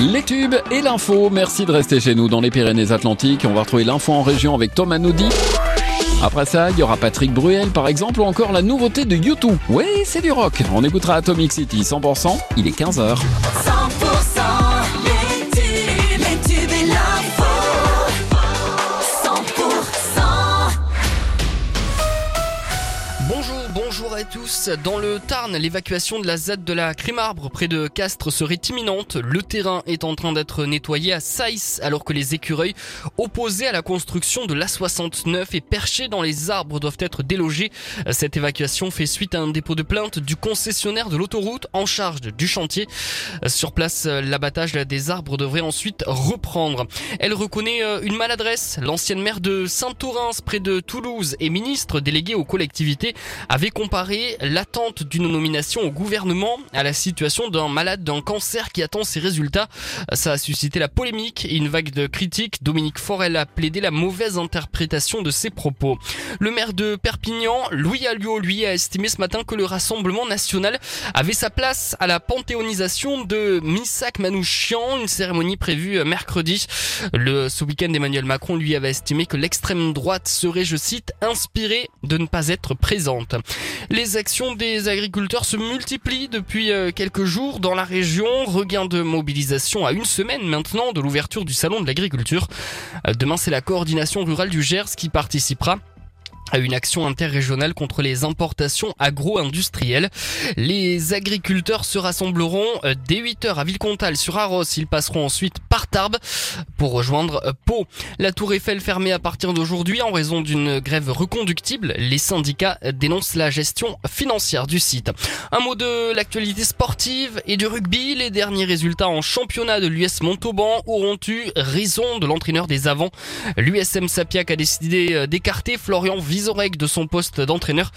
Les tubes et l'info. Merci de rester chez nous dans les Pyrénées-Atlantiques. On va retrouver l'info en région avec Thomas Noudy. Après ça, il y aura Patrick Bruel par exemple ou encore la nouveauté de YouTube. Oui, c'est du rock. On écoutera Atomic City 100%. Il est 15h. Tous. Dans le Tarn, l'évacuation de la ZAD de la Crimarbre près de Castres serait imminente. Le terrain est en train d'être nettoyé à Saïs alors que les écureuils opposés à la construction de l'A69 et perchés dans les arbres doivent être délogés. Cette évacuation fait suite à un dépôt de plainte du concessionnaire de l'autoroute en charge du chantier. Sur place, l'abattage des arbres devrait ensuite reprendre. Elle reconnaît euh, une maladresse. L'ancienne maire de Saint-Orens près de Toulouse et ministre délégué aux collectivités avait comparé l'attente d'une nomination au gouvernement à la situation d'un malade d'un cancer qui attend ses résultats. Ça a suscité la polémique et une vague de critiques. Dominique Forel a plaidé la mauvaise interprétation de ses propos. Le maire de Perpignan, Louis Alliot, lui, a estimé ce matin que le Rassemblement national avait sa place à la panthéonisation de Missak Manouchian, une cérémonie prévue mercredi. Le, ce week-end, Emmanuel Macron, lui, avait estimé que l'extrême droite serait, je cite, inspirée de ne pas être présente. Les actions des agriculteurs se multiplient depuis euh, quelques jours dans la région. Regain de mobilisation à une semaine maintenant de l'ouverture du salon de l'agriculture. Euh, Demain, c'est la coordination rurale du Gers qui participera à une action interrégionale contre les importations agro-industrielles. Les agriculteurs se rassembleront euh, dès 8h à Villecontal sur Arros. Ils passeront ensuite par Tarbes pour rejoindre euh, Pau. La tour Eiffel fermée à partir d'aujourd'hui en raison d'une grève reconductible. Les syndicats dénoncent la gestion financière du site. Un mot de l'actualité sportive et du rugby. Les derniers résultats en championnat de l'US Montauban auront eu raison de l'entraîneur des avants. L'USM Sapiac a décidé euh, d'écarter Florian Vizorek de son poste d'entraîneur.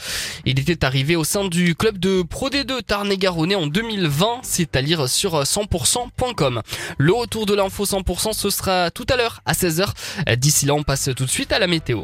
Il était arrivé au sein du club de Pro D2 Tarn-et-Garonnais en 2020. C'est à lire sur 100%.com. Le retour de l'info 100% ce sera tout à l'heure à 16h. D'ici là, on passe tout de suite à la météo.